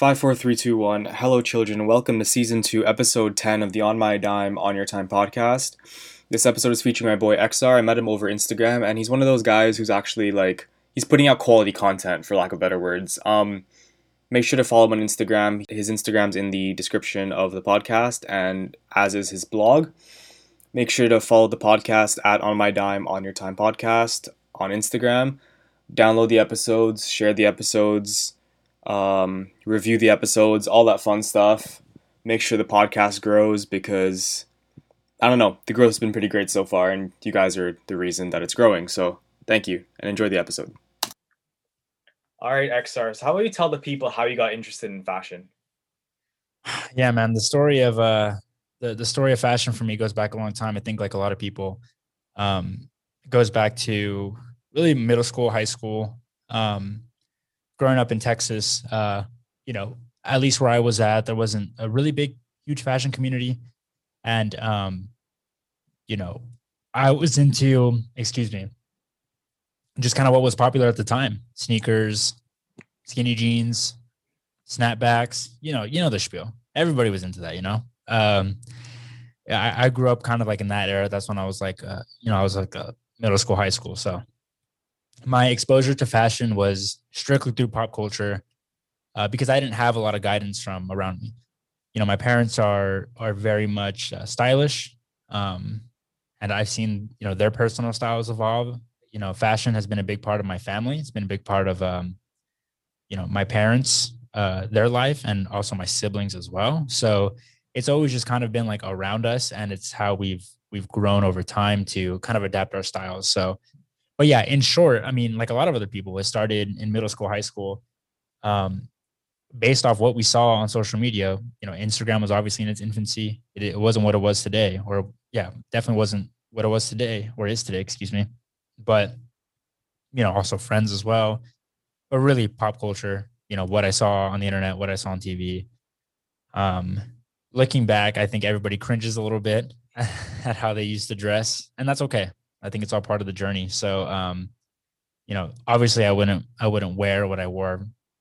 Five, four, three, two, one. Hello, children. Welcome to season two, episode 10 of the On My Dime On Your Time podcast. This episode is featuring my boy XR. I met him over Instagram, and he's one of those guys who's actually like, he's putting out quality content, for lack of better words. Um, make sure to follow him on Instagram. His Instagram's in the description of the podcast, and as is his blog. Make sure to follow the podcast at On My Dime On Your Time podcast on Instagram. Download the episodes, share the episodes um, review the episodes, all that fun stuff. Make sure the podcast grows because I don't know, the growth's been pretty great so far, and you guys are the reason that it's growing. So thank you and enjoy the episode. All right, XRs, how will you tell the people how you got interested in fashion? Yeah, man, the story of uh the, the story of fashion for me goes back a long time. I think like a lot of people, um, goes back to really middle school, high school. Um, growing up in Texas, uh, you know, at least where I was at, there wasn't a really big, huge fashion community. And, um, you know, I was into, excuse me, just kind of what was popular at the time sneakers, skinny jeans, snapbacks, you know, you know, the spiel. Everybody was into that, you know? Um, I, I grew up kind of like in that era. That's when I was like, uh, you know, I was like a middle school, high school. So my exposure to fashion was strictly through pop culture uh, because I didn't have a lot of guidance from around me. You know, my parents are are very much uh, stylish, um, and I've seen you know their personal styles evolve. You know, fashion has been a big part of my family. It's been a big part of um, you know my parents, uh, their life, and also my siblings as well. So it's always just kind of been like around us, and it's how we've we've grown over time to kind of adapt our styles. So but yeah, in short, I mean, like a lot of other people, it started in middle school, high school. Um, based off what we saw on social media, you know, Instagram was obviously in its infancy. It, it wasn't what it was today, or yeah, definitely wasn't what it was today, or is today, excuse me. But you know, also friends as well, but really pop culture. You know, what I saw on the internet, what I saw on TV. Um, looking back, I think everybody cringes a little bit at how they used to dress, and that's okay. I think it's all part of the journey. So, um, you know, obviously I wouldn't, I wouldn't wear what I wore,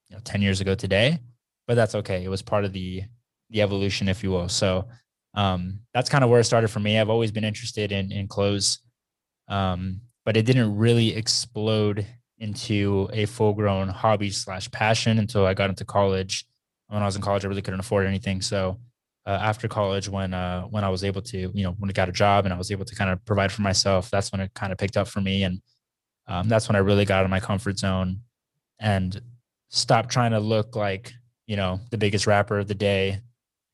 you know, 10 years ago today, but that's okay. It was part of the, the evolution, if you will. So, um, that's kind of where it started for me. I've always been interested in, in clothes. Um, but it didn't really explode into a full grown hobby slash passion until I got into college. When I was in college, I really couldn't afford anything. So, uh, after college when uh, when I was able to, you know, when I got a job and I was able to kind of provide for myself, that's when it kind of picked up for me, and um, that's when I really got out of my comfort zone and stopped trying to look like you know the biggest rapper of the day,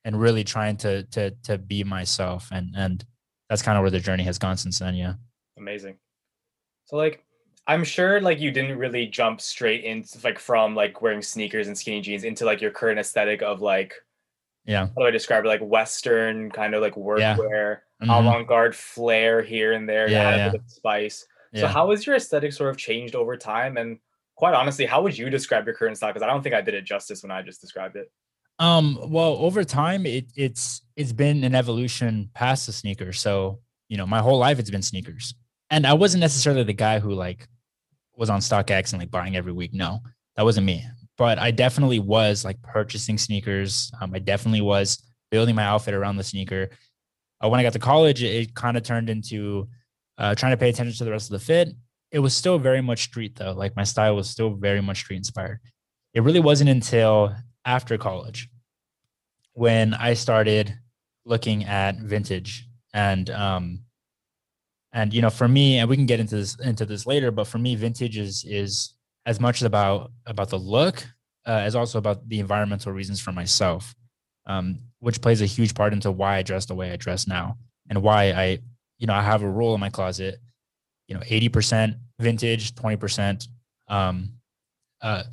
and really trying to to to be myself, and and that's kind of where the journey has gone since then. Yeah, amazing. So like I'm sure like you didn't really jump straight into like from like wearing sneakers and skinny jeans into like your current aesthetic of like yeah. How do i describe it? Like western kind of like workwear yeah. mm-hmm. avant-garde flair here and there yeah, yeah. spice. So yeah. how has your aesthetic sort of changed over time? And quite honestly how would you describe your current style? Because i don't think i did it justice when i just described it. Um well over time it, it's it's been an evolution past the sneakers. So you know my whole life it's been sneakers. And i wasn't necessarily the guy who like was on StockX and like buying every week. No that wasn't me but I definitely was like purchasing sneakers. Um, I definitely was building my outfit around the sneaker. Uh, when I got to college, it, it kind of turned into uh, trying to pay attention to the rest of the fit. It was still very much street though. Like my style was still very much street inspired. It really wasn't until after college when I started looking at vintage and um and you know for me and we can get into this into this later but for me vintage is is as much about about the look uh, as also about the environmental reasons for myself, um, which plays a huge part into why I dress the way I dress now and why I, you know, I have a rule in my closet, you know, 80% vintage, 20%, um, uh,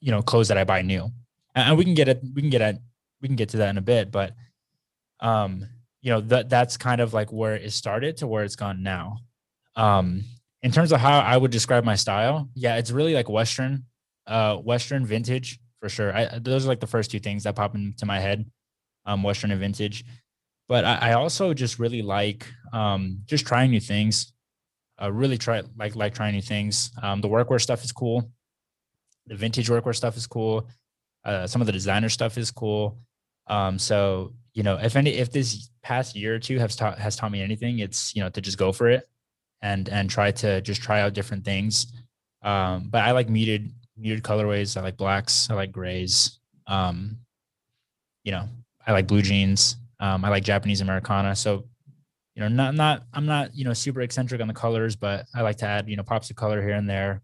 you know, clothes that I buy new. And, and we can get it, we can get at, we can get to that in a bit, but, um, you know, that that's kind of like where it started to where it's gone now. Um, in terms of how I would describe my style, yeah, it's really like Western, uh, Western vintage for sure. I, those are like the first two things that pop into my head, um, Western and vintage. But I, I also just really like um, just trying new things. Uh, really try like like trying new things. Um, the workwear stuff is cool. The vintage workwear stuff is cool. Uh, some of the designer stuff is cool. Um, so you know, if any, if this past year or two has taught has taught me anything, it's you know to just go for it and and try to just try out different things. Um, but I like muted muted colorways. I like blacks. I like grays. Um, you know, I like blue jeans. Um, I like Japanese Americana. So, you know, not not I'm not you know super eccentric on the colors, but I like to add you know pops of color here and there.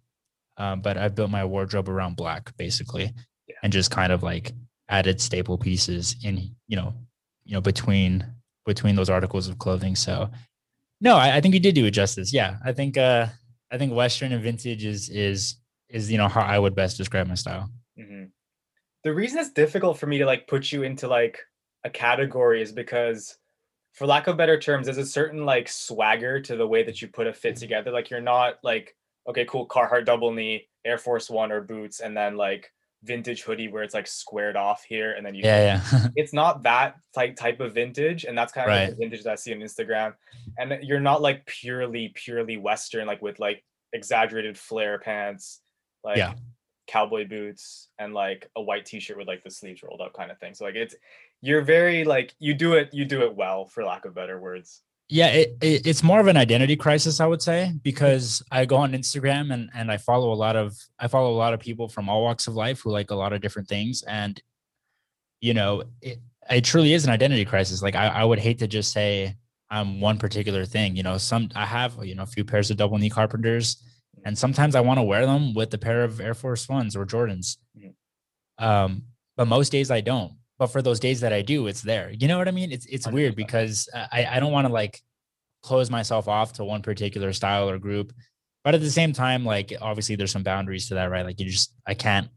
Um, but I've built my wardrobe around black basically, yeah. and just kind of like added staple pieces in you know you know between between those articles of clothing. So, no, I, I think you did do it justice. Yeah, I think uh I think Western and vintage is is is you know how I would best describe my style. Mm-hmm. The reason it's difficult for me to like put you into like a category is because for lack of better terms there's a certain like swagger to the way that you put a fit together like you're not like okay cool carhartt double knee air force one or boots and then like vintage hoodie where it's like squared off here and then you yeah yeah. It's not that type type of vintage and that's kind of right. like the vintage that i see on instagram. And you're not like purely purely western like with like exaggerated flare pants like yeah. cowboy boots and like a white t-shirt with like the sleeves rolled up kind of thing. So like it's you're very like you do it you do it well for lack of better words yeah it, it, it's more of an identity crisis i would say because i go on instagram and and i follow a lot of i follow a lot of people from all walks of life who like a lot of different things. And you know it, it truly is an identity crisis. Like I, I would hate to just say i'm one particular thing you know some i have you know a few pairs of double knee carpenters and sometimes i want to wear them with a pair of air force ones or jordans. Um but most days i don't but for those days that I do, it's there. You know what I mean? It's it's weird because I I don't want to like close myself off to one particular style or group, but at the same time, like obviously there's some boundaries to that, right? Like you just I can't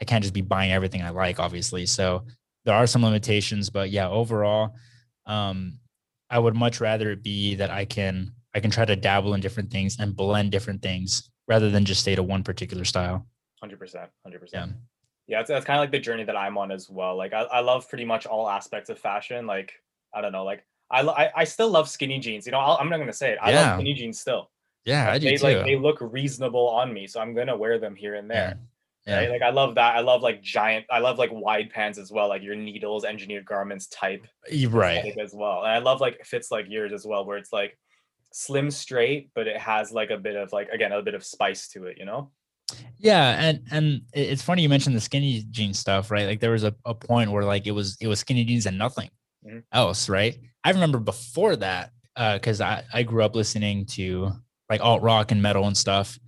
I can't just be buying everything I like, obviously. So there are some limitations, but yeah, overall, um, I would much rather it be that I can I can try to dabble in different things and blend different things rather than just stay to one particular style. Hundred percent, hundred percent yeah it's, it's kind of like the journey that i'm on as well like I, I love pretty much all aspects of fashion like i don't know like i I, I still love skinny jeans you know i am not gonna say it i yeah. love skinny jeans still yeah i do they too. like they look reasonable on me so i'm gonna wear them here and there yeah. yeah. Right? like i love that i love like giant i love like wide pants as well like your needles engineered garments type right as well and i love like fits like yours as well where it's like slim straight but it has like a bit of like again a bit of spice to it you know yeah, and and it's funny you mentioned the skinny jeans stuff, right? Like there was a, a point where like it was it was skinny jeans and nothing mm-hmm. else, right? I remember before that, because uh, I, I grew up listening to like alt rock and metal and stuff.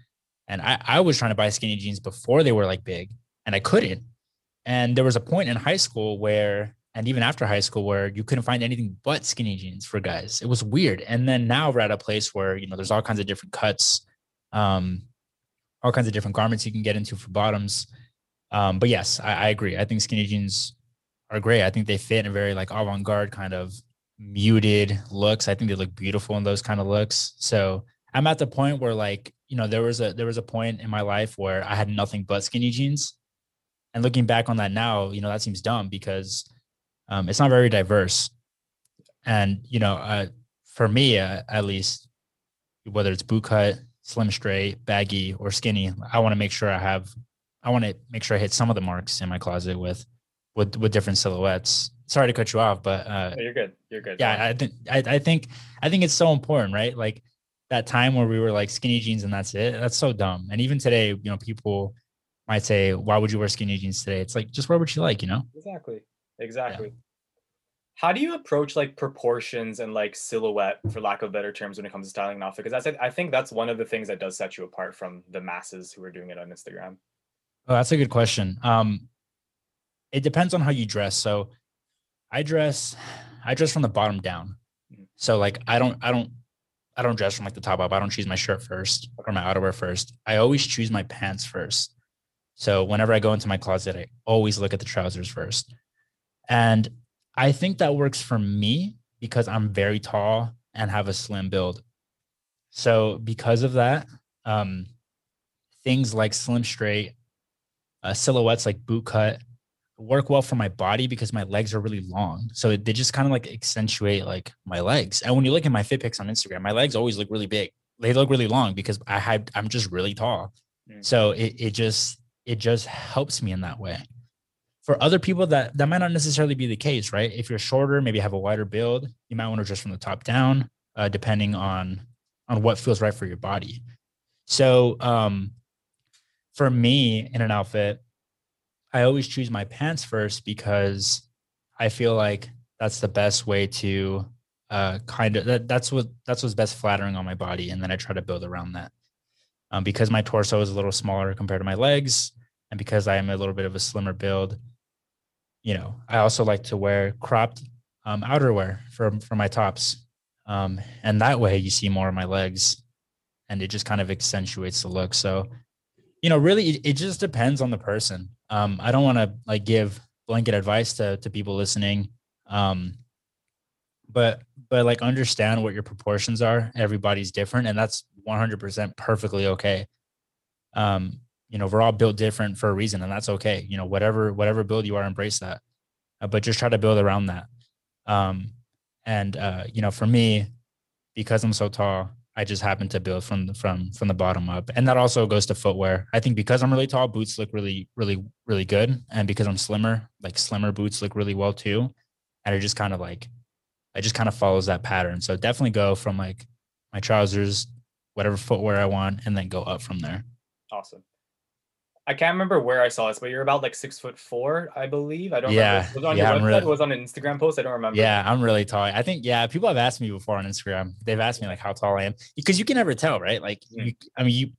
And I, I was trying to buy skinny jeans before they were like big and I couldn't. And there was a point in high school where, and even after high school, where you couldn't find anything but skinny jeans for guys. It was weird. And then now we're at a place where, you know, there's all kinds of different cuts. Um, all kinds of different garments you can get into for bottoms. Um, but yes, I, I, agree. I think skinny jeans are great. I think they fit in a very like avant-garde kind of muted looks. I think they look beautiful in those kind of looks. So I'm at the point where like, you know, there was a there was a point in my life where I had nothing but skinny jeans. And looking back on that now, you know, that seems dumb because um, it's not very diverse. And, you know, uh, for me, uh, at least, whether it's boot cut, slim straight, baggy, or skinny. I want to make sure I have I want to make sure I hit some of the marks in my closet with with with different silhouettes. Sorry to cut you off, but uh, no, you're good. You're good. Yeah, I think I, I think I think it's so important, right? Like that time where we were like skinny jeans and that's it. That's so dumb. And even today, you know, people might say, "Why would you wear skinny jeans today?" It's like just wear what you like, you know. Exactly. Exactly. Yeah how do you approach like proportions and like silhouette for lack of better terms when it comes to styling an outfit? Because that's i think that's one of the things that does set you apart from the masses who are doing it on instagram. Oh that's a good question. Um it depends on how you dress. So i dress i dress from the bottom down. Mm-hmm. so like i don't i don't i don't dress from like the top up. I don't choose my shirt first or my outerwear first. I always choose my pants first. So whenever i go into my closet i always look at the trousers first. And I think that works for me because I'm very tall and have a slim build. So because of that, um, things like slim straight, uh, silhouettes like boot cut work well for my body because my legs are really long. So they just kind of like accentuate like my legs. And when you look at my fit pics on Instagram, my legs always look really big. They look really long because I have I'm just really tall. Mm. So it it just it just helps me in that way for other people that that might not necessarily be the case, right? If you're shorter, maybe have a wider build, you might want to dress from the top down, uh, depending on on what feels right for your body. So um, for me in an outfit, I always choose my pants first because I feel like that's the best way to uh, kind of that, that's what that's what's best flattering on my body, and then I try to build around that. Um, because my torso is a little smaller compared to my legs, and because I am a little bit of a slimmer build, you know, I also like to wear cropped um, outerwear for for my tops, um, and that way you see more of my legs, and it just kind of accentuates the look. So, you know, really, it, it just depends on the person. Um, I don't want to like give blanket advice to to people listening, um, but but like understand what your proportions are. Everybody's different, and that's 100% perfectly okay. Um, you know we're all built different for a reason and that's okay you know whatever whatever build you are embrace that uh, but just try to build around that um and uh you know for me because i'm so tall i just happen to build from the from from the bottom up and that also goes to footwear. I think because i'm really tall boots look really really really good and because i'm slimmer like slimmer boots look really well too and it just kind of like it just kind of follows that pattern. So definitely go from like my trousers whatever footwear i want and then go up from there. Awesome I can't remember where I saw this, but you're about like six foot four, I believe. I don't yeah, remember. Was on yeah, your website? Really, was on an Instagram post? I don't remember. Yeah, I'm really tall. I think yeah, people have asked me before on Instagram. They've asked me like how tall I am because you can never tell, right? Like mm. you, I mean, you,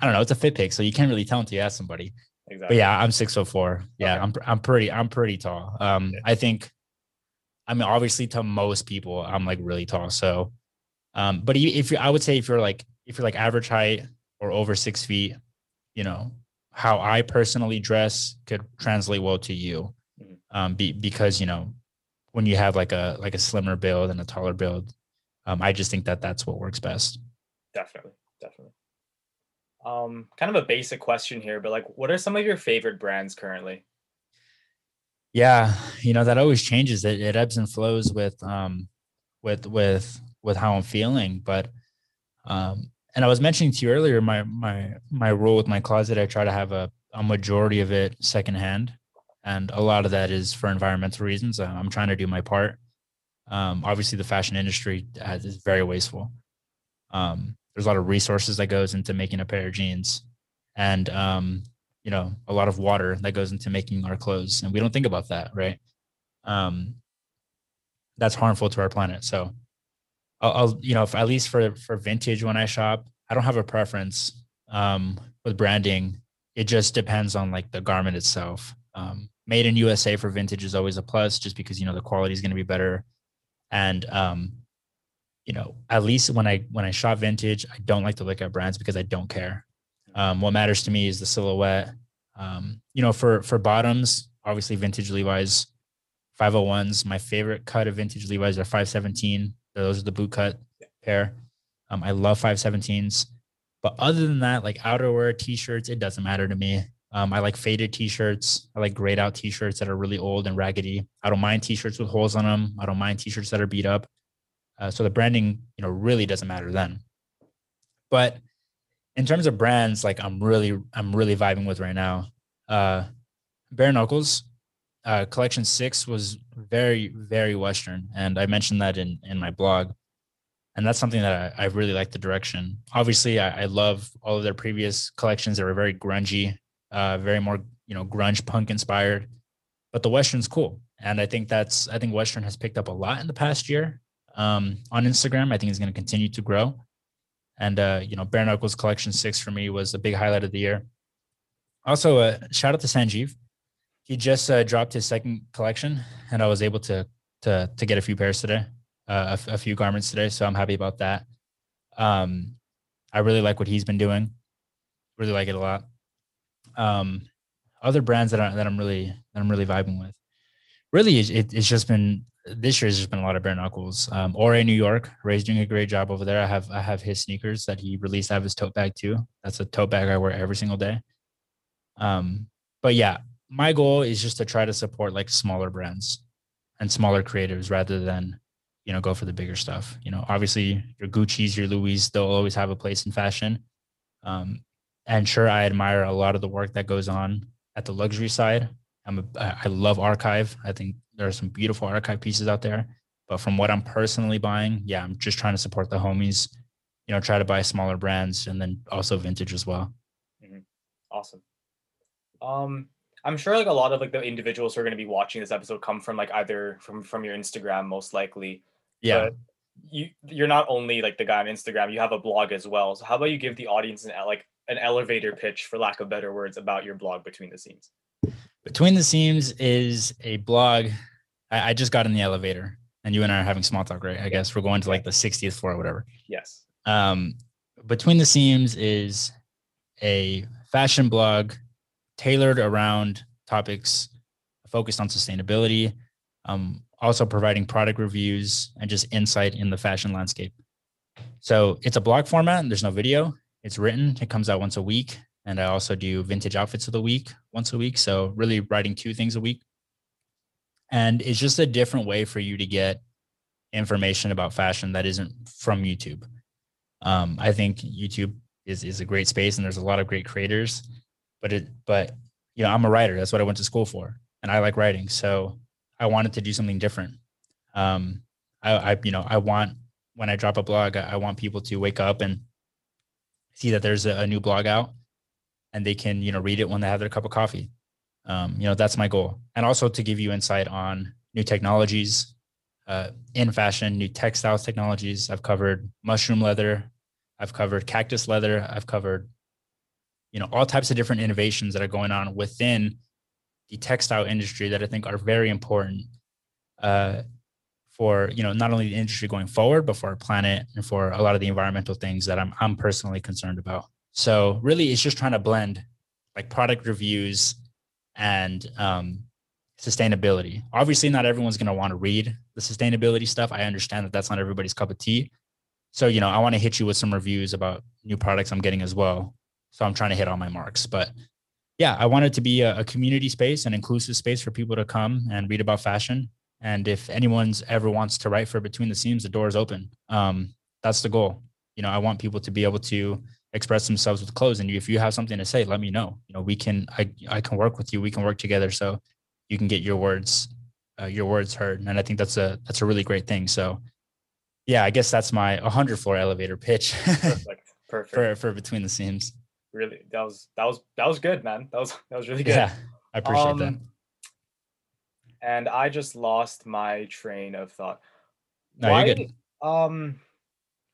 I don't know. It's a fit pic, so you can't really tell until you ask somebody. Exactly. But yeah, I'm six foot four. Yeah, okay. I'm I'm pretty I'm pretty tall. Um, yeah. I think, I mean, obviously to most people, I'm like really tall. So, um, but if you, I would say if you're like if you're like average height or over six feet, you know, how I personally dress could translate well to you, mm-hmm. um, be, because you know when you have like a like a slimmer build and a taller build, um, I just think that that's what works best. Definitely, definitely. Um, kind of a basic question here, but like, what are some of your favorite brands currently? Yeah, you know that always changes. It, it ebbs and flows with um, with with with how I'm feeling, but um, and I was mentioning to you earlier my my my rule with my closet. I try to have a, a majority of it secondhand, and a lot of that is for environmental reasons. Uh, I'm trying to do my part. Um, obviously, the fashion industry has, is very wasteful. Um, there's a lot of resources that goes into making a pair of jeans, and um, you know a lot of water that goes into making our clothes, and we don't think about that, right? Um, that's harmful to our planet. So I'll, I'll, you know, if, at least for for vintage when I shop, I don't have a preference um, with branding. It just depends on like the garment itself. Um, made in USA for vintage is always a plus, just because you know the quality is going to be better, and um, you know, at least when I when I shop vintage, I don't like to look at brands because I don't care. Um, what matters to me is the silhouette. Um, you know, for for bottoms, obviously vintage Levi's 501s. My favorite cut of vintage Levi's are 517 those are the boot cut pair. Um, I love 517s. But other than that, like outerwear, t-shirts, it doesn't matter to me. Um, I like faded t-shirts. I like grayed out t-shirts that are really old and raggedy. I don't mind t-shirts with holes on them. I don't mind t-shirts that are beat up. Uh, so the branding, you know, really doesn't matter then. But in terms of brands, like I'm really, I'm really vibing with right now. Uh, Bare Knuckles, uh, collection six was very very western and i mentioned that in in my blog and that's something that i, I really like the direction. Obviously I, I, love all of their previous collections. That were very grungy uh, very more you know grunge punk inspired but the western's cool and i think that's i think western has picked up a lot in the past year um, on instagram. I think it's going to continue to grow and uh, you know bare knuckles collection six for me was a big highlight of the year. Also uh, shout out to sanjeev he just uh, dropped his second collection, and I was able to to to get a few pairs today, uh, a, few garments today. So I'm happy about that. Um, I really like what he's been doing. Really like it a lot. Um, other brands that I, that I'm really that I'm really vibing with. Really, it, it's just been this year has just been a lot of bare knuckles. Um, Ore New York, Ray's doing a great job over there. I have I have his sneakers that he released. I have his tote bag too. That's a tote bag I wear every single day. Um, but yeah, my goal is just to try to support like smaller brands and smaller creatives rather than you know go for the bigger stuff you know obviously your gucci's your louis they'll always have a place in fashion um, and sure i admire a lot of the work that goes on at the luxury side I'm a, I love archive. I think there are some beautiful archive pieces out there. But from what I'm personally buying, yeah, I'm just trying to support the homies. You know, try to buy smaller brands and then also vintage as well. Mm-hmm. Awesome. Um, I'm sure like a lot of like the individuals who are going to be watching this episode come from like either from from your Instagram most likely. Yeah. But you you're not only like the guy on Instagram, you have a blog as well. So how about you give the audience an like an elevator pitch for lack of better words about your blog between the seams? Between the seams is a blog. I, I just got in the elevator and you and I are having small talk, right? I guess we're going to like the 60th floor or whatever. Yes. Um, between the seams is a fashion blog tailored around topics focused on sustainability, um, also providing product reviews and just insight in the fashion landscape. So it's a blog format. There's no video. It's written. It comes out once a week. And I also do vintage outfits of the week once a week. So really writing two things a week. And it's just a different way for you to get information about fashion that isn't from YouTube. Um, I think YouTube is is a great space and there's a lot of great creators but it but you know i'm a writer. That's what i went to school for and i like writing so i wanted to do something different. Um i i you know i want when i drop a blog i, I want people to wake up and see that there's a, a, new blog out and they can you know read it when they have their cup of coffee. Um you know that's my goal. And also to give you insight on new technologies uh, in fashion new textiles technologies. I've covered mushroom leather. I've covered cactus leather. I've covered you know all types of different innovations that are going on within the textile industry that I think are very important uh, for you know not only the industry going forward, but for our planet and for a lot of the environmental things that I'm I'm personally concerned about. So really, it's just trying to blend like product reviews and um, sustainability. Obviously, not everyone's going to want to read the sustainability stuff. I understand that that's not everybody's cup of tea. So you know, I want to hit you with some reviews about new products I'm getting as well. So I'm trying to hit all my marks. But yeah, I want it to be a, a community space, an inclusive space for people to come and read about fashion. And if anyone's ever wants to write for Between the Seams, the door is open. Um, that's the goal. You know, I want people to be able to express themselves with clothes. And if you have something to say, let me know. You know, we can, I, I can work with you. We can work together so you can get your words, uh, your words heard. And I think that's a, that's a really great thing. So yeah, I guess that's my 100 floor elevator pitch. Perfect. Perfect. for, for Between the Seams really that was that was that was good, man. That was that was really good. Yeah, I appreciate um, that. And I just lost my train of thought. No, Why, you're good. Um,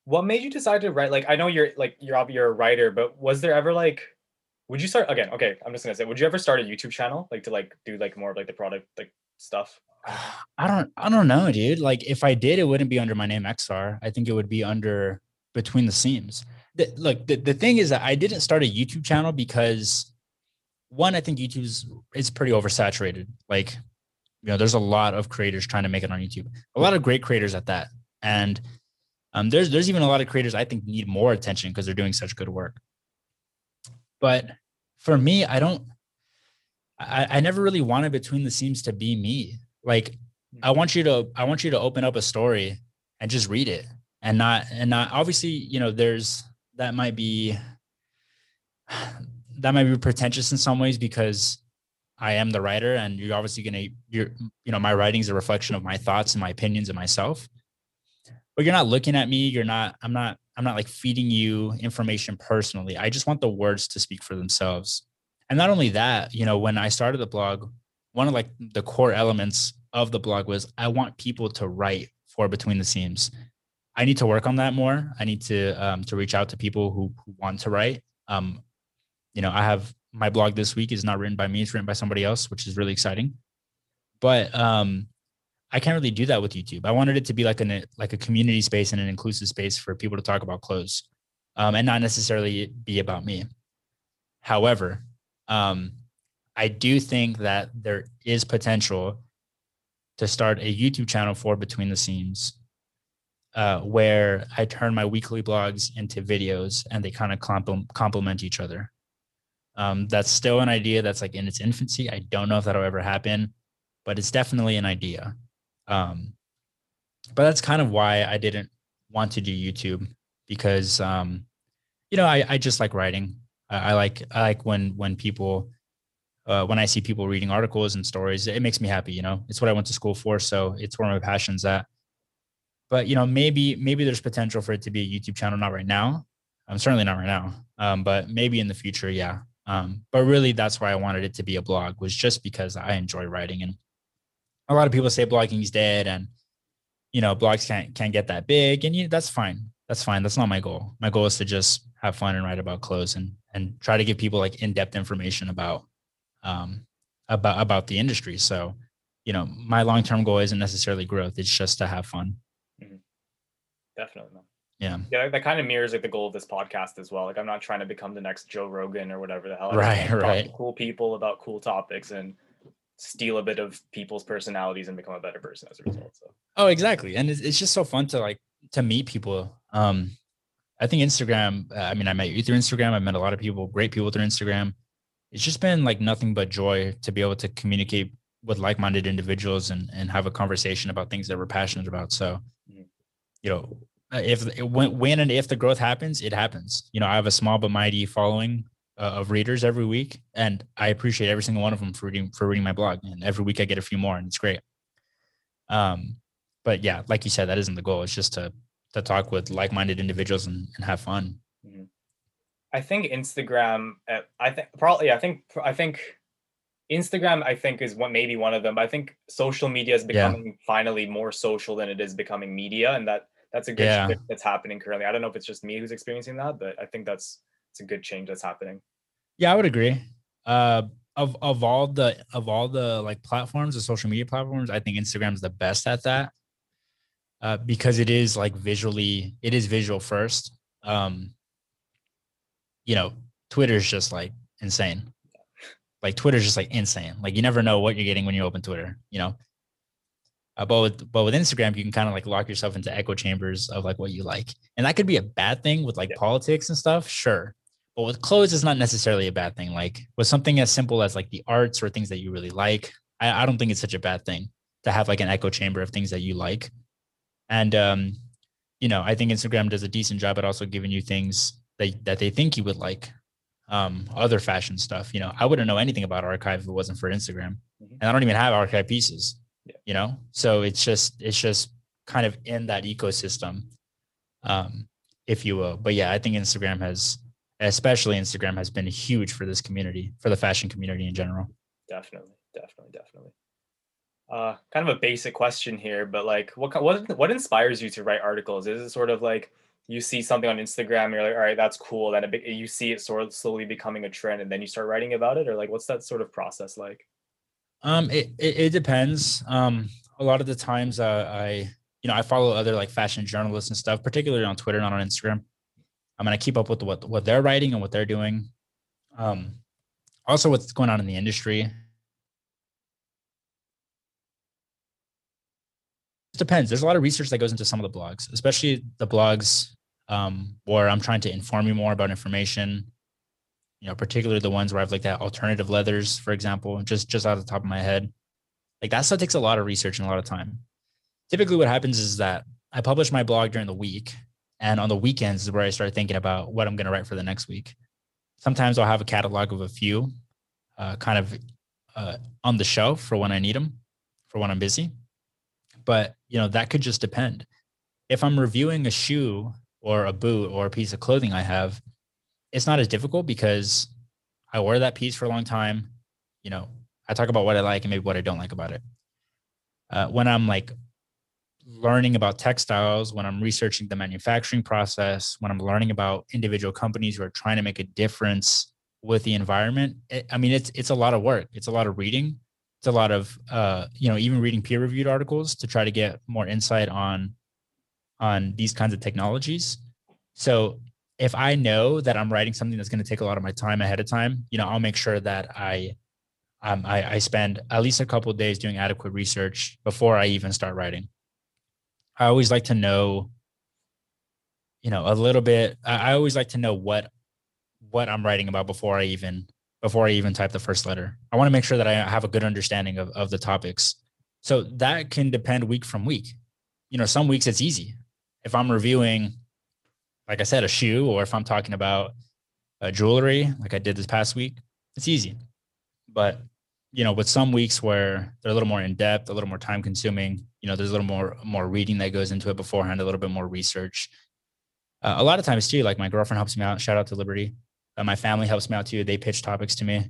what made you decide to write? Like, I know you're like you're you're a writer, but was there ever like, would you start again? Okay, I'm just gonna say, would you ever start a YouTube channel like to like do like more of like the product like stuff? I don't I don't know, dude. Like if I did, it wouldn't be under my name XR. I think it would be under between the seams the, look, the, the thing is that I didn't start a YouTube channel because one, I think YouTube's it's pretty oversaturated. Like, you know, there's a lot of creators trying to make it on YouTube. A lot of great creators at that. And um, there's there's even a lot of creators I think need more attention because they're doing such good work. But for me, I don't I, I never really wanted between the seams to be me. Like I want you to I want you to open up a story and just read it and not and not obviously, you know, there's that might be that might be pretentious in some ways because I am the writer and you're obviously going to you're you know my writing's a reflection of my thoughts and my opinions and myself. But you're not looking at me you're not I'm not I'm not like feeding you information personally. I just want the words to speak for themselves. And not only that you know when I started the blog one of like the core elements of the blog was I want people to write for between the seams I need to work on that more. I need to um, to reach out to people who, who want to write. Um, you know, I have my blog this week is not written by me; it's written by somebody else, which is really exciting. But um, I can't really do that with YouTube. I wanted it to be like an like a community space and an inclusive space for people to talk about clothes, um, and not necessarily be about me. However, um, I do think that there is potential to start a YouTube channel for Between the Seams uh, where I turn my weekly blogs into videos and they kind of complement each other. Um, that's still an idea that's like in its infancy. I don't know if that'll ever happen, but it's definitely an idea. Um, but that's kind of why I didn't want to do YouTube because, um, you know, I, I just like writing. I, I like I like when when people uh, when I see people reading articles and stories, it makes me happy. You know, it's what I went to school for, so it's where my passion's at. But you know, maybe maybe there's potential for it to be a YouTube channel. Not right now. I'm um, certainly not right now. Um, but maybe in the future, yeah. Um, but really, that's why I wanted it to be a blog was just because I enjoy writing, and a lot of people say blogging is dead, and you know, blogs can't can't get that big, and you, that's fine. That's fine. That's not my goal. My goal is to just have fun and write about clothes and and try to give people like in depth information about um, about about the industry. So, you know, my long term goal isn't necessarily growth; it's just to have fun. Definitely. Yeah. Yeah, that kind of mirrors like the goal of this podcast as well. Like, I'm not trying to become the next Joe Rogan or whatever the hell. I'm right, right. Cool people about cool topics and steal a bit of people's personalities and become a better person as a result. So. Oh, exactly, and it's, it's just so fun to like to meet people. Um, I think Instagram. Uh, I mean, I met you through Instagram. I met a lot of people, great people through Instagram it's just been like nothing but joy to be able to communicate with like-minded individuals and and have a conversation about things that we're passionate about. So, mm-hmm. you know, if when when and if the growth happens, it happens. You know, I have a small but mighty following uh, of readers every week, and I appreciate every single one of them for reading for reading my blog. And every week I get a few more, and it's great. Um, but yeah, like you said, that isn't the goal. It's just to to talk with like-minded individuals and, and have fun. Mm-hmm. I think Instagram. Uh, I think probably. I think. I think Instagram. I think is what maybe one of them. But I think social media is becoming yeah. finally more social than it is becoming media, and that that's a good yeah. that's happening currently. I don't know if it's just me who's experiencing that, but I think that's it's a good change that's happening. Yeah, I would agree. Uh, of of all the of all the like platforms, the social media platforms, I think Instagram's the best at that. Uh, because it is like visually, it is visual first. Um, you know, Twitter's just like insane. Like Twitter's just like insane. Like you never know what you're getting when you open Twitter, you know. Uh, but with but with Instagram, you can kind of like lock yourself into echo chambers of like what you like, and that could be a bad thing with like yeah. politics and stuff, sure. But with clothes, it's not necessarily a bad thing. Like with something as simple as like the arts or things that you really like, I, I don't think it's such a bad thing to have like an echo chamber of things that you like. And um, you know, I think Instagram does a decent job at also giving you things that, that they think you would like um, other fashion stuff. You know, I wouldn't know anything about archive if it wasn't for Instagram, mm-hmm. and I don't even have archive pieces. Yeah. You know, so it's just it's just kind of in that ecosystem, um, if you will. But yeah, I think Instagram has, especially Instagram, has been huge for this community, for the fashion community in general. Definitely, definitely, definitely. Uh, kind of a basic question here, but like, what what what inspires you to write articles? Is it sort of like you see something on Instagram, you're like, all right, that's cool. Then it, you see it sort of slowly becoming a trend, and then you start writing about it, or like, what's that sort of process like? Um, it it, it depends. Um, a lot of the times, uh, I you know I follow other like fashion journalists and stuff, particularly on Twitter, not on Instagram. I'm gonna keep up with what what they're writing and what they're doing. Um, also what's going on in the industry. It depends. There's a lot of research that goes into some of the blogs, especially the blogs um, where I'm trying to inform you more about information. You know, particularly the ones where I've looked at alternative leathers, for example, just just out of the top of my head. Like that stuff takes a lot of research and a lot of time. Typically, what happens is that I publish my blog during the week, and on the weekends is where I start thinking about what I'm going to write for the next week. Sometimes I'll have a catalog of a few, uh, kind of uh, on the shelf for when I need them, for when I'm busy but you know that could just depend if i'm reviewing a shoe or a boot or a piece of clothing i have it's not as difficult because i wore that piece for a long time. You know i talk about what i like and maybe what i don't like about it. Uh, when i'm like learning about textiles when i'm researching the manufacturing process when i'm learning about individual companies who are trying to make a difference with the environment it, i mean it's it's a lot of work. It's a lot of reading. It's a lot of uh, you know even reading peer reviewed articles to try to get more insight on on these kinds of technologies. So if i know that i'm writing something that's going to take a lot of my time ahead of time you know i'll make sure that i um, I, I spend at least a couple days doing adequate research before i even start writing i always like to know you know a little bit i always like to know what what i'm writing about before i even before I even type the first letter. I want to make sure that I have a good understanding of, of the topics. So that can depend week from week. You know, some weeks it's easy. If I'm reviewing, like I said, a shoe, or if I'm talking about a jewelry, like I did this past week, it's easy. but you know, with some weeks where they're a little more in depth, a little more time consuming, you know, there's a little more more reading that goes into it beforehand, a little bit more research. Uh, a lot of times too, like my girlfriend helps me out. Shout out to Liberty. Uh, my family helps me out too. They pitch topics to me.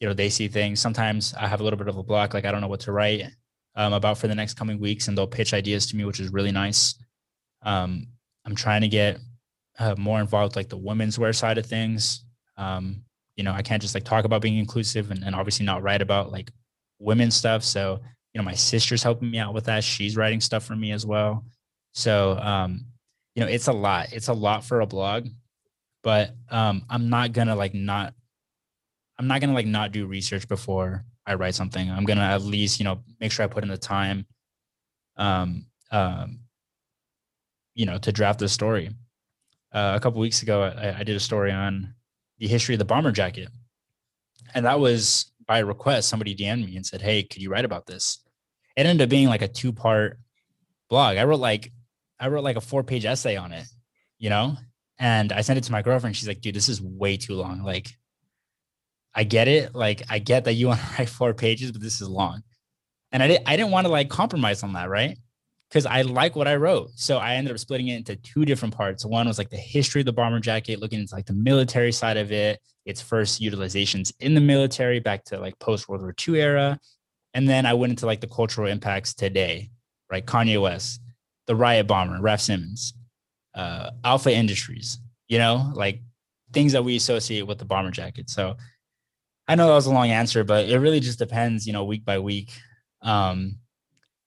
You know, they see things. Sometimes I have a little bit of a block, like I don't know what to write um, about for the next coming weeks, and they'll pitch ideas to me, which is really nice. Um, I'm trying to get uh, more involved, like the women's wear side of things. Um, you know, I can't just like talk about being inclusive and, and obviously not write about like women stuff. So, you know, my sister's helping me out with that. She's writing stuff for me as well. So, um, you know, it's a lot. It's a lot for a blog, but um, I'm not gonna like not. I'm not gonna like not do research before I write something. I'm gonna at least you know make sure I put in the time, um, um, you know, to draft the story. Uh, a couple weeks ago, I, I did a story on the history of the bomber jacket. And that was by request. Somebody DM'd me and said, Hey, could you write about this? It ended up being like a two part blog. I wrote like, I wrote like a four page essay on it, you know? And I sent it to my girlfriend. She's like, dude, this is way too long. Like, I get it. Like, I get that you want to write four pages, but this is long. And I, didn't, I didn't want to like compromise on that. Right because I like what I wrote. So I ended up splitting it into two different parts. One was like the history of the bomber jacket, looking into like the military side of it, its first utilizations in the military back to like post World War II era. And then I went into like the cultural impacts today, right? Kanye West, the riot bomber, Raf Simons, uh, Alpha Industries, you know, like things that we associate with the bomber jacket. So I know that was a long answer, but it really just depends, you know, week by week. Um,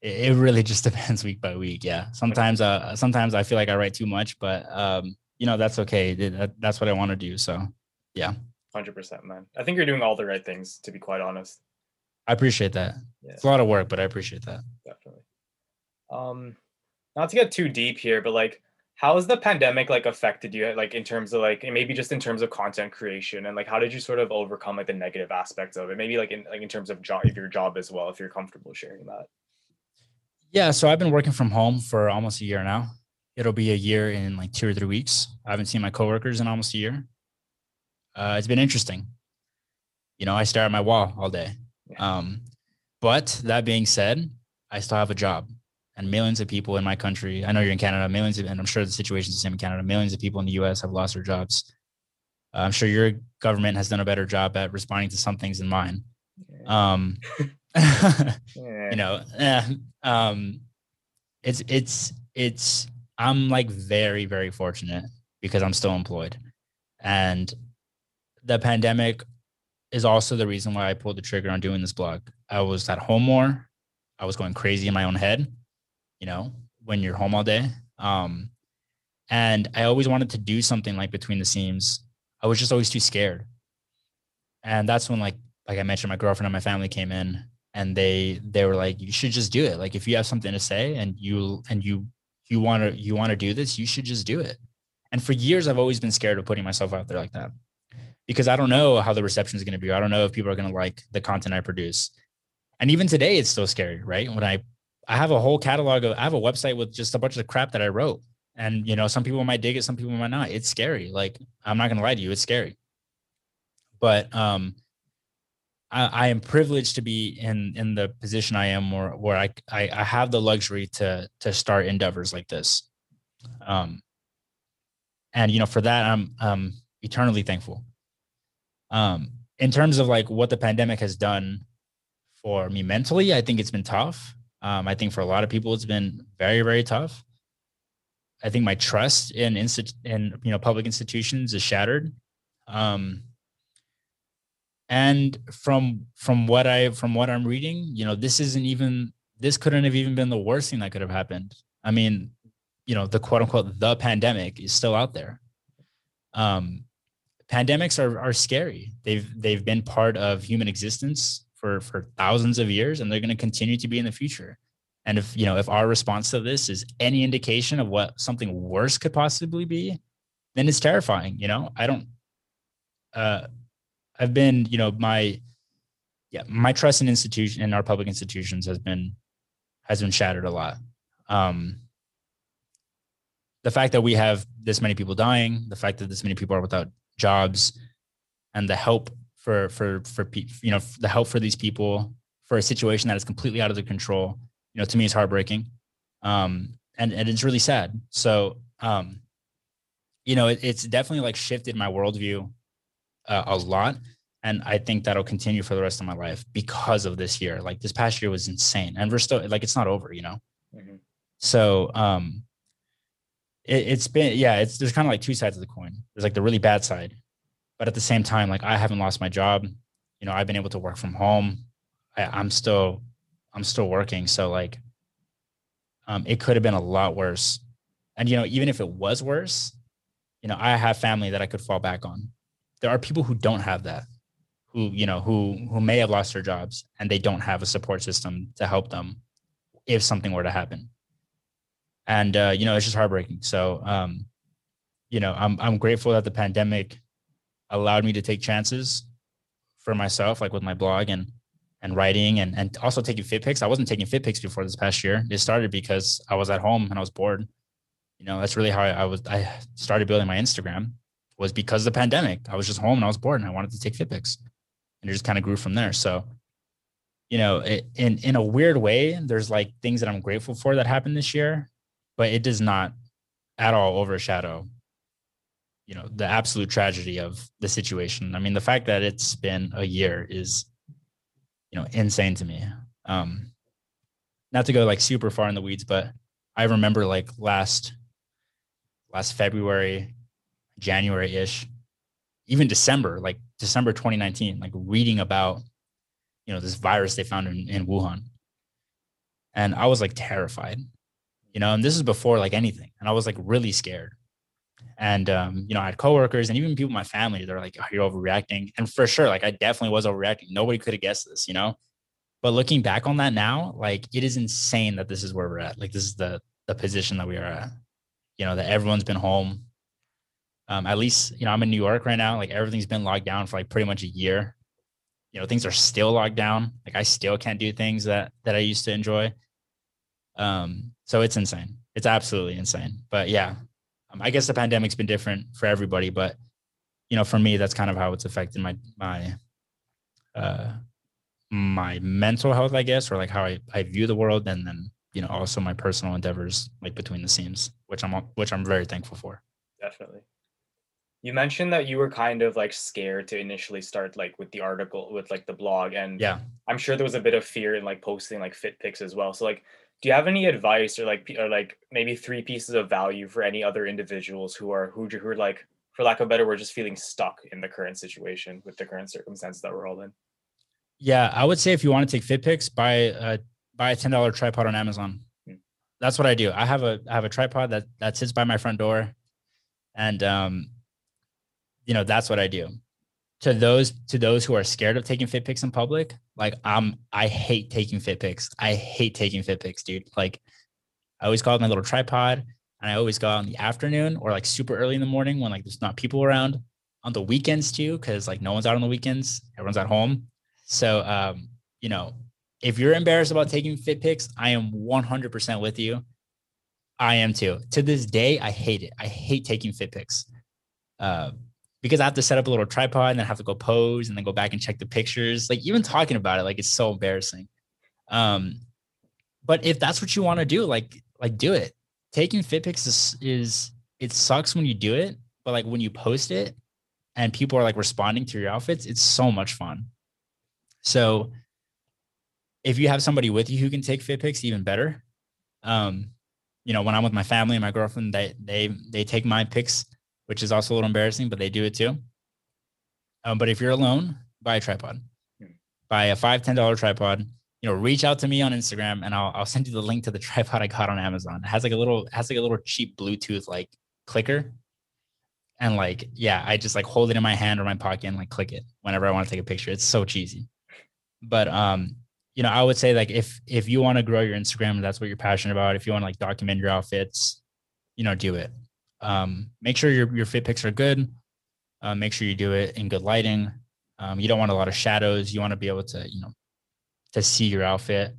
it really just depends week by week. Yeah. Sometimes, uh, sometimes I feel like I write too much, but, um, you know, that's okay. That, that's what I want to do. So, yeah. 100%, man. I think you're doing all the right things, to be quite honest. I appreciate that. Yeah. It's a lot of work, but I appreciate that. Definitely. Um, not to get too deep here, but like, how has the pandemic like affected you like in terms of like maybe just in terms of content creation and like how did you sort of overcome like the negative aspects of it maybe like in like in terms of job your job as well if you're comfortable sharing that yeah, so I've been working from home for almost a year now. It'll be a year in like two or three weeks. I haven't seen my coworkers in almost a year. Uh, it's been interesting. You know, I stare at my wall all day. Um, but that being said, I still have a job, and millions of people in my country. I know you're in Canada. Millions, of, and I'm sure the situation is the same in Canada. Millions of people in the U.S. have lost their jobs. I'm sure your government has done a better job at responding to some things than mine. Um, you know, eh, um, it's it's it's I'm like very very fortunate because I'm still employed, and the pandemic is also the reason why I pulled the trigger on doing this blog. I was at home more. I was going crazy in my own head, you know, when you're home all day. Um, and I always wanted to do something like between the seams. I was just always too scared. And that's when like like I mentioned, my girlfriend and my family came in and they they were like you should just do it. Like if you have something to say and you and you you want to you want to do this you should just do it. And for years i've always been scared of putting myself out there like that because i don't know how the reception is going to be. I don't know if people are going to like the content i produce. And even today it's still scary right? When i i have a whole catalog of i have a website with just a bunch of crap that i wrote. And you know some people might dig it some people might not. It's scary. Like i'm not going to lie to you it's scary. But um I, I, am privileged to be in in the position I am, where where I, I, I have the luxury to to start endeavors like this, um, and you know for that I'm um eternally thankful. Um, in terms of like what the pandemic has done for me mentally, I think it's been tough. Um, I think for a lot of people, it's been very very tough. I think my trust in instit- in you know public institutions is shattered. Um, and from from what i from what i'm reading you know this isn't even this couldn't have even been the worst thing that could have happened. I mean you know the quote unquote the pandemic is still out there. Um pandemics are are scary. They've they've been part of human existence for for thousands of years and they're going to continue to be in the future. And if you know if our response to this is any indication of what something worse could possibly be then it's terrifying you know? I don't uh I've been, you know, my yeah, my trust in institution in our public institutions has been has been shattered a lot. Um, the fact that we have this many people dying, the fact that this many people are without jobs, and the help for for for pe- you know the help for these people for a situation that is completely out of their control. You know, to me, is heartbreaking, um, and and it's really sad. So, um, you know, it, it's definitely like shifted my worldview uh, a lot, and I think that'll continue for the rest of my life because of this year. Like this past year was insane, and we're still like it's not over. You know, mm-hmm. so um, it, it's been yeah, it's there's kind of like two sides of the coin. There's like the really bad side, but at the same time, like I haven't lost my job. You know, I've been able to work from home. I, I'm still I'm still working. So like um, it could have been a lot worse. And you know, even if it was worse, you know, I have family that I could fall back on. There are people who don't have that, who you know, who who may have lost their jobs and they don't have a support system to help them if something were to happen. And uh, you know, it's just heartbreaking. So, um, you know, I'm I'm grateful that the pandemic allowed me to take chances for myself, like with my blog and and writing and and also taking fit pics. I wasn't taking fit pics before this past year. It started because I was at home and I was bored. You know, that's really how I, I was. I started building my Instagram was because of the pandemic. I was just home and I was bored and I wanted to take fit pics, and it just kind of grew from there. So, you know, it, in in a weird way, there's like things that I'm grateful for that happened this year, but it does not at all overshadow you know the absolute tragedy of the situation i mean the fact that it's been a year is you know insane to me um not to go like super far in the weeds but i remember like last last february january-ish even december like december 2019 like reading about you know this virus they found in, in wuhan and i was like terrified you know and this is before like anything and i was like really scared and um, you know, I had coworkers and even people in my family, they're like, oh, you're overreacting. And for sure, like I definitely was overreacting. Nobody could have guessed this, you know. But looking back on that now, like it is insane that this is where we're at. Like this is the the position that we are at. You know, that everyone's been home. Um, at least, you know, I'm in New York right now. Like everything's been locked down for like pretty much a year. You know, things are still locked down. Like I still can't do things that that I used to enjoy. Um, so it's insane. It's absolutely insane. But yeah, um, I guess the pandemic's been different for everybody, but you know, for me, that's kind of how it's affected my my uh my mental health, I guess, or like how I, I view the world, and then you know also my personal endeavors, like between the seams, which I'm which I'm very thankful for. Definitely. You mentioned that you were kind of like scared to initially start like with the article with like the blog, and yeah, I'm sure there was a bit of fear in like posting like fit pics as well. So like, do you have any advice or like or like maybe three pieces of value for any other individuals who are who, who are like for lack of a better word just feeling stuck in the current situation with the current circumstances that we're all in yeah i would say if you want to take fit pics buy a buy a $10 tripod on amazon hmm. that's what i do i have a i have a tripod that that sits by my front door and um you know that's what i do to those to those who are scared of taking fit pics in public, like I'm I hate taking fit pics. I hate taking fit pics, dude. Like I always call it my little tripod and I always go out in the afternoon or like super early in the morning when like there's not people around. On the weekends too, because like no one's out on the weekends, everyone's at home. So um, you know, if you're embarrassed about taking fit pics, I am 100% with you. I am too. To this day, I hate it. I hate taking fit pics. Uh, because I have to set up a little tripod and then have to go pose and then go back and check the pictures. Like even talking about it, like it's so embarrassing. Um, but if that's what you want to do, like like do it. Taking fit pics is, is it sucks when you do it, but like when you post it and people are like responding to your outfits, it's so much fun. So if you have somebody with you who can take fit pics, even better. Um, you know, when I'm with my family and my girlfriend, they they they take my pics which is also a little embarrassing, but they do it too. Um, but if you're alone, buy a tripod. Hmm. Buy a five ten dollar tripod. You know, reach out to me on Instagram, and I'll I'll send you the link to the tripod I got on Amazon. It has like a little it has like a little cheap Bluetooth like clicker, and like yeah, I just like hold it in my hand or my pocket and like click it whenever I want to take a picture. It's so cheesy, but um, you know, I would say like if if you want to grow your Instagram, that's what you're passionate about. If you want to like document your outfits, you know, do it. Um, make sure your your fit pics are good. Uh, make sure you do it in good lighting. Um, you don't want a lot of shadows. You want to be able to, you know, to see your outfit.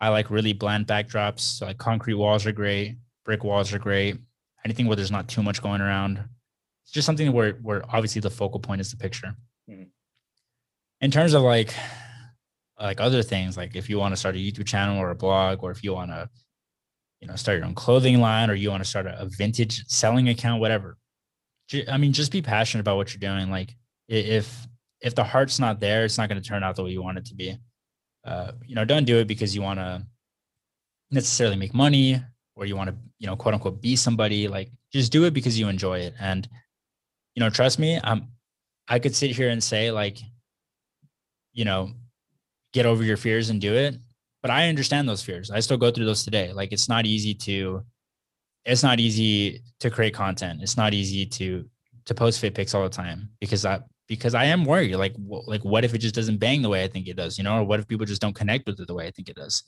I like really bland backdrops. So like concrete walls are great. Brick walls are great. Anything where there's not too much going around. It's just something where where obviously the focal point is the picture. Mm-hmm. in terms of like like other things, like if you want to start a YouTube channel or a blog, or if you want to, you know, start your own clothing line, or you want to start a, a vintage selling account, whatever. I mean, just be passionate about what you're doing. Like if if the heart's not there, it's not going to turn out the way you want it to be. Uh, you know, don't do it because you want to necessarily make money or you want to, you know, quote unquote, be somebody. Like, just do it because you enjoy it. And, you know, trust me, I'm, I could sit here and say, like, you know, get over your fears and do it. But I understand those fears. I still go through those today. Like, it's not easy to, it's not easy to create content. It's not easy to, to post fit pics all the time because I, because I am worried. Like, like what if it just doesn't bang the way I think it does, you know, or what if people just don't connect with it the way I think it does?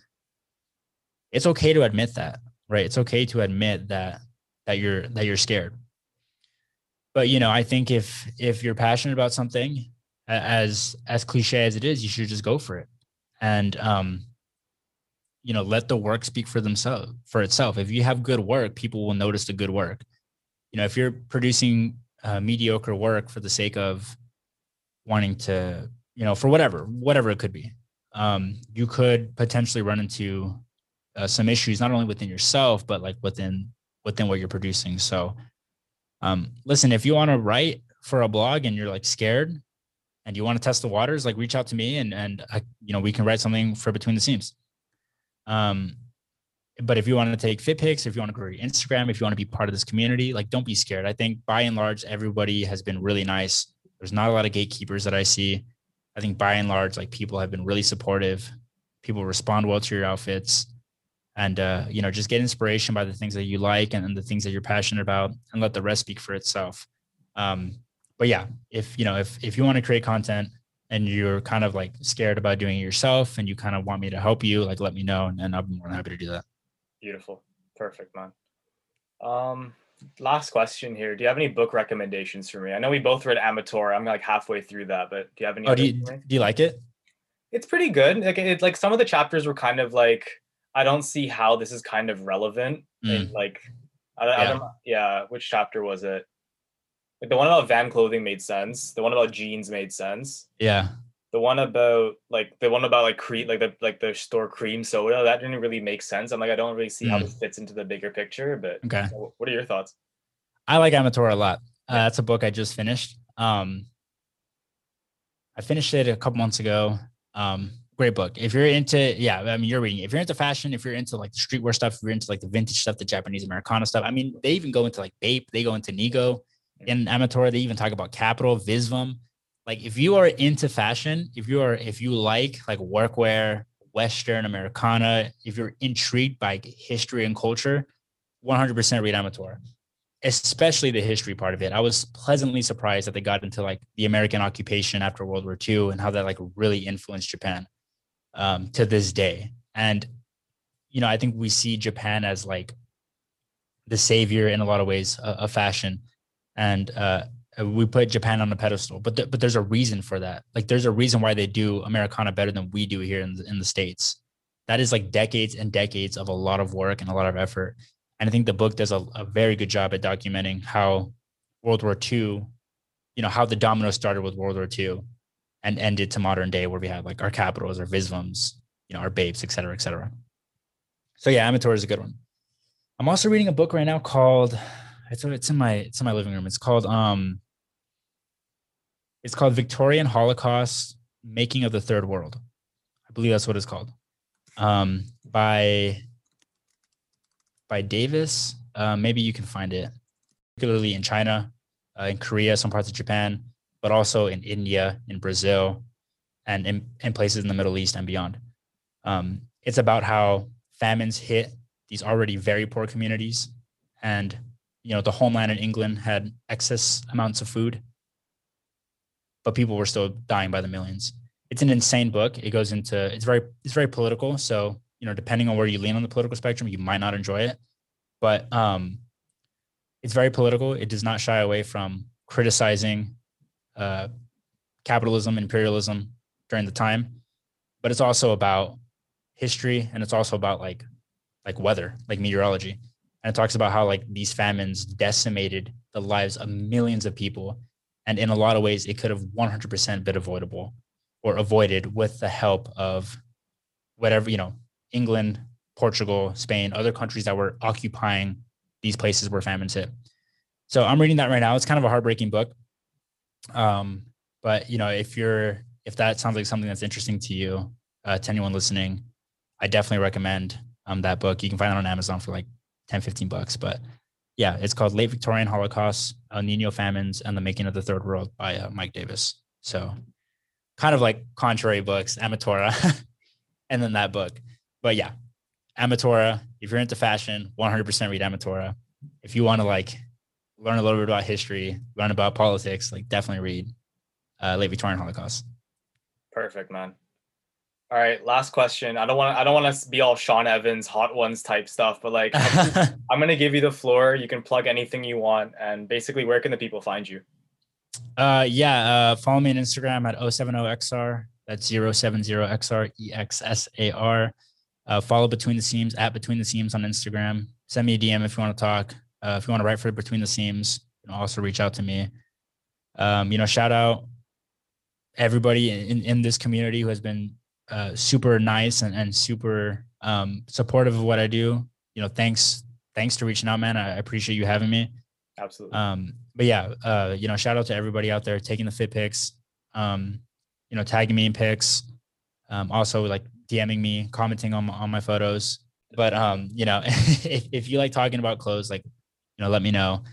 It's okay to admit that, right? It's okay to admit that that you're that you're scared. But you know, I think if if you're passionate about something, as as cliche as it is, you should just go for it, and um, you know, let the work speak for themselves for itself. If you have good work, people will notice the good work. You know, if you're producing uh, mediocre work for the sake of wanting to, you know, for whatever, whatever it could be, um, you could potentially run into uh, some issues not only within yourself but like within within what you're producing. So, um, listen, if you want to write for a blog and you're like scared and you want to test the waters, like reach out to me and and I, you know we can write something for between the seams. Um, but if you want to take fit pics, if you want to grow your Instagram, if you want to be part of this community, like don't be scared. I think by and large, everybody has been really nice. There's not a lot of gatekeepers that I see. I think by and large, like people have been really supportive. People respond well to your outfits. And uh, you know, just get inspiration by the things that you like and, and the things that you're passionate about and let the rest speak for itself. Um, but yeah, if you know, if if you want to create content and you're kind of like scared about doing it yourself and you kind of want me to help you, like let me know and, and I'll be more than happy to do that. Beautiful. Perfect, man. Um, last question here. Do you have any book recommendations for me? I know we both read Ametora. I'm like halfway through that, but do you have any? Oh, do you, do you like it? It's pretty good. Like it, like some of the chapters were kind of like I don't see how this is kind of relevant. Mm. Like, I, yeah. I don't Yeah, which chapter was it? Like the one about van clothing made sense. The one about jeans made sense. Yeah. The one about like the one about like cream like the like the store cream soda that didn't really make sense. I'm like I don't really see mm. how this fits into the bigger picture. But okay, what are your thoughts? I like Ametora a lot. Uh, that's a book I just finished. Um, I finished it a couple months ago. Um, great book. If you're into, yeah, I mean, you're reading. If you're into fashion, if you're into like the streetwear stuff, if you're into like the vintage stuff, the Japanese Americana stuff. I mean, they even go into like Bape. They go into Nigo. In Ametora, they even talk about Kapital, Visvim like if you are into fashion, if you are if you like like workwear, Western, Americana, if you're intrigued by history and culture, 100% read Ametora, especially the history part of it. I was pleasantly surprised that they got into like the American occupation after World War II and how that like really influenced Japan um, to this day. And, you know, I think we see Japan as like the savior in a lot of ways uh, of fashion. And uh, we put Japan on a pedestal, but th- but there's a reason for that. Like there's a reason why they do Americana better than we do here in the, in the states. That is like decades and decades of a lot of work and a lot of effort. And I think the book does a, a very good job at documenting how World War II, you know, how the domino started with World War II and ended to modern day where we have like our Kapitals, our Visvims, you know, our Bapes, et cetera, et cetera. So yeah, Ametora is a good one. I'm also reading a book right now called it's it's in my it's in my living room. It's called um it's called Victorian Holocaust Making of the Third World. I believe that's what it's called. Um by by Davis. Uh, maybe you can find it, particularly in China, uh, in Korea, some parts of Japan, but also in India, in Brazil, and in, in places in the Middle East and beyond. Um, it's about how famines hit these already very poor communities and you know the homeland in England had excess amounts of food, but people were still dying by the millions. It's an insane book. It goes into it's very it's very political. So you know, depending on where you lean on the political spectrum, you might not enjoy it, but um, it's very political. It does not shy away from criticizing uh, capitalism, imperialism during the time, but it's also about history and it's also about like like weather, like meteorology and it talks about how like these famines decimated the lives of millions of people and in a lot of ways it could have 100% been avoidable or avoided with the help of whatever, you know, England, Portugal, Spain, other countries that were occupying these places where famines hit. So I'm reading that right now. It's kind of a heartbreaking book. Um, but you know, if you're if that sounds like something that's interesting to you, uh, to anyone listening, I definitely recommend um, that book. You can find it on Amazon for like 10, 15 bucks. But yeah, it's called Late Victorian Holocaust, El Nino Famines, and the Making of the Third World by uh, Mike Davis. So kind of like contrary books, Ametora, and then that book. But yeah, Ametora, if you're into fashion, 100% read Ametora. If you want to like learn a little bit about history, learn about politics, like definitely read uh, Late Victorian Holocaust. Perfect, man. All right, last question. I don't want I don't want to be all Sean Evans hot ones type stuff, but like I'm gonna give you the floor. You can plug anything you want, and basically, where can the people find you? Uh, yeah, uh, follow me on Instagram at 070xr. That's 070xr exsar. Uh, follow Between the Seams at Between the Seams on Instagram. Send me a DM if you want to talk. Uh, if you want to write for Between the Seams, you know, also reach out to me. Um, you know, shout out everybody in, in this community who has been uh, super nice and, and super um, supportive of what I do. You know, thanks thanks to reaching out, man. I appreciate you having me. Absolutely. Um, but yeah, uh, you know, shout out to everybody out there taking the fit pics, um, you know, tagging me in pics, um, also like DMing me, commenting on on my photos. But um, you know, if, if you like talking about clothes, like, you know, let me know.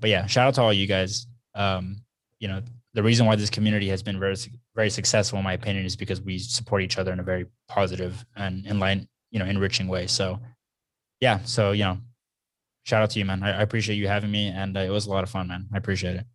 But yeah, shout out to all you guys. Um, you know, the reason why this community has been very very successful in my opinion is because we support each other in a very positive and line you know enriching way. So yeah so you know shout out to you man. I, I appreciate you having me and uh, it was a lot of fun man. I appreciate it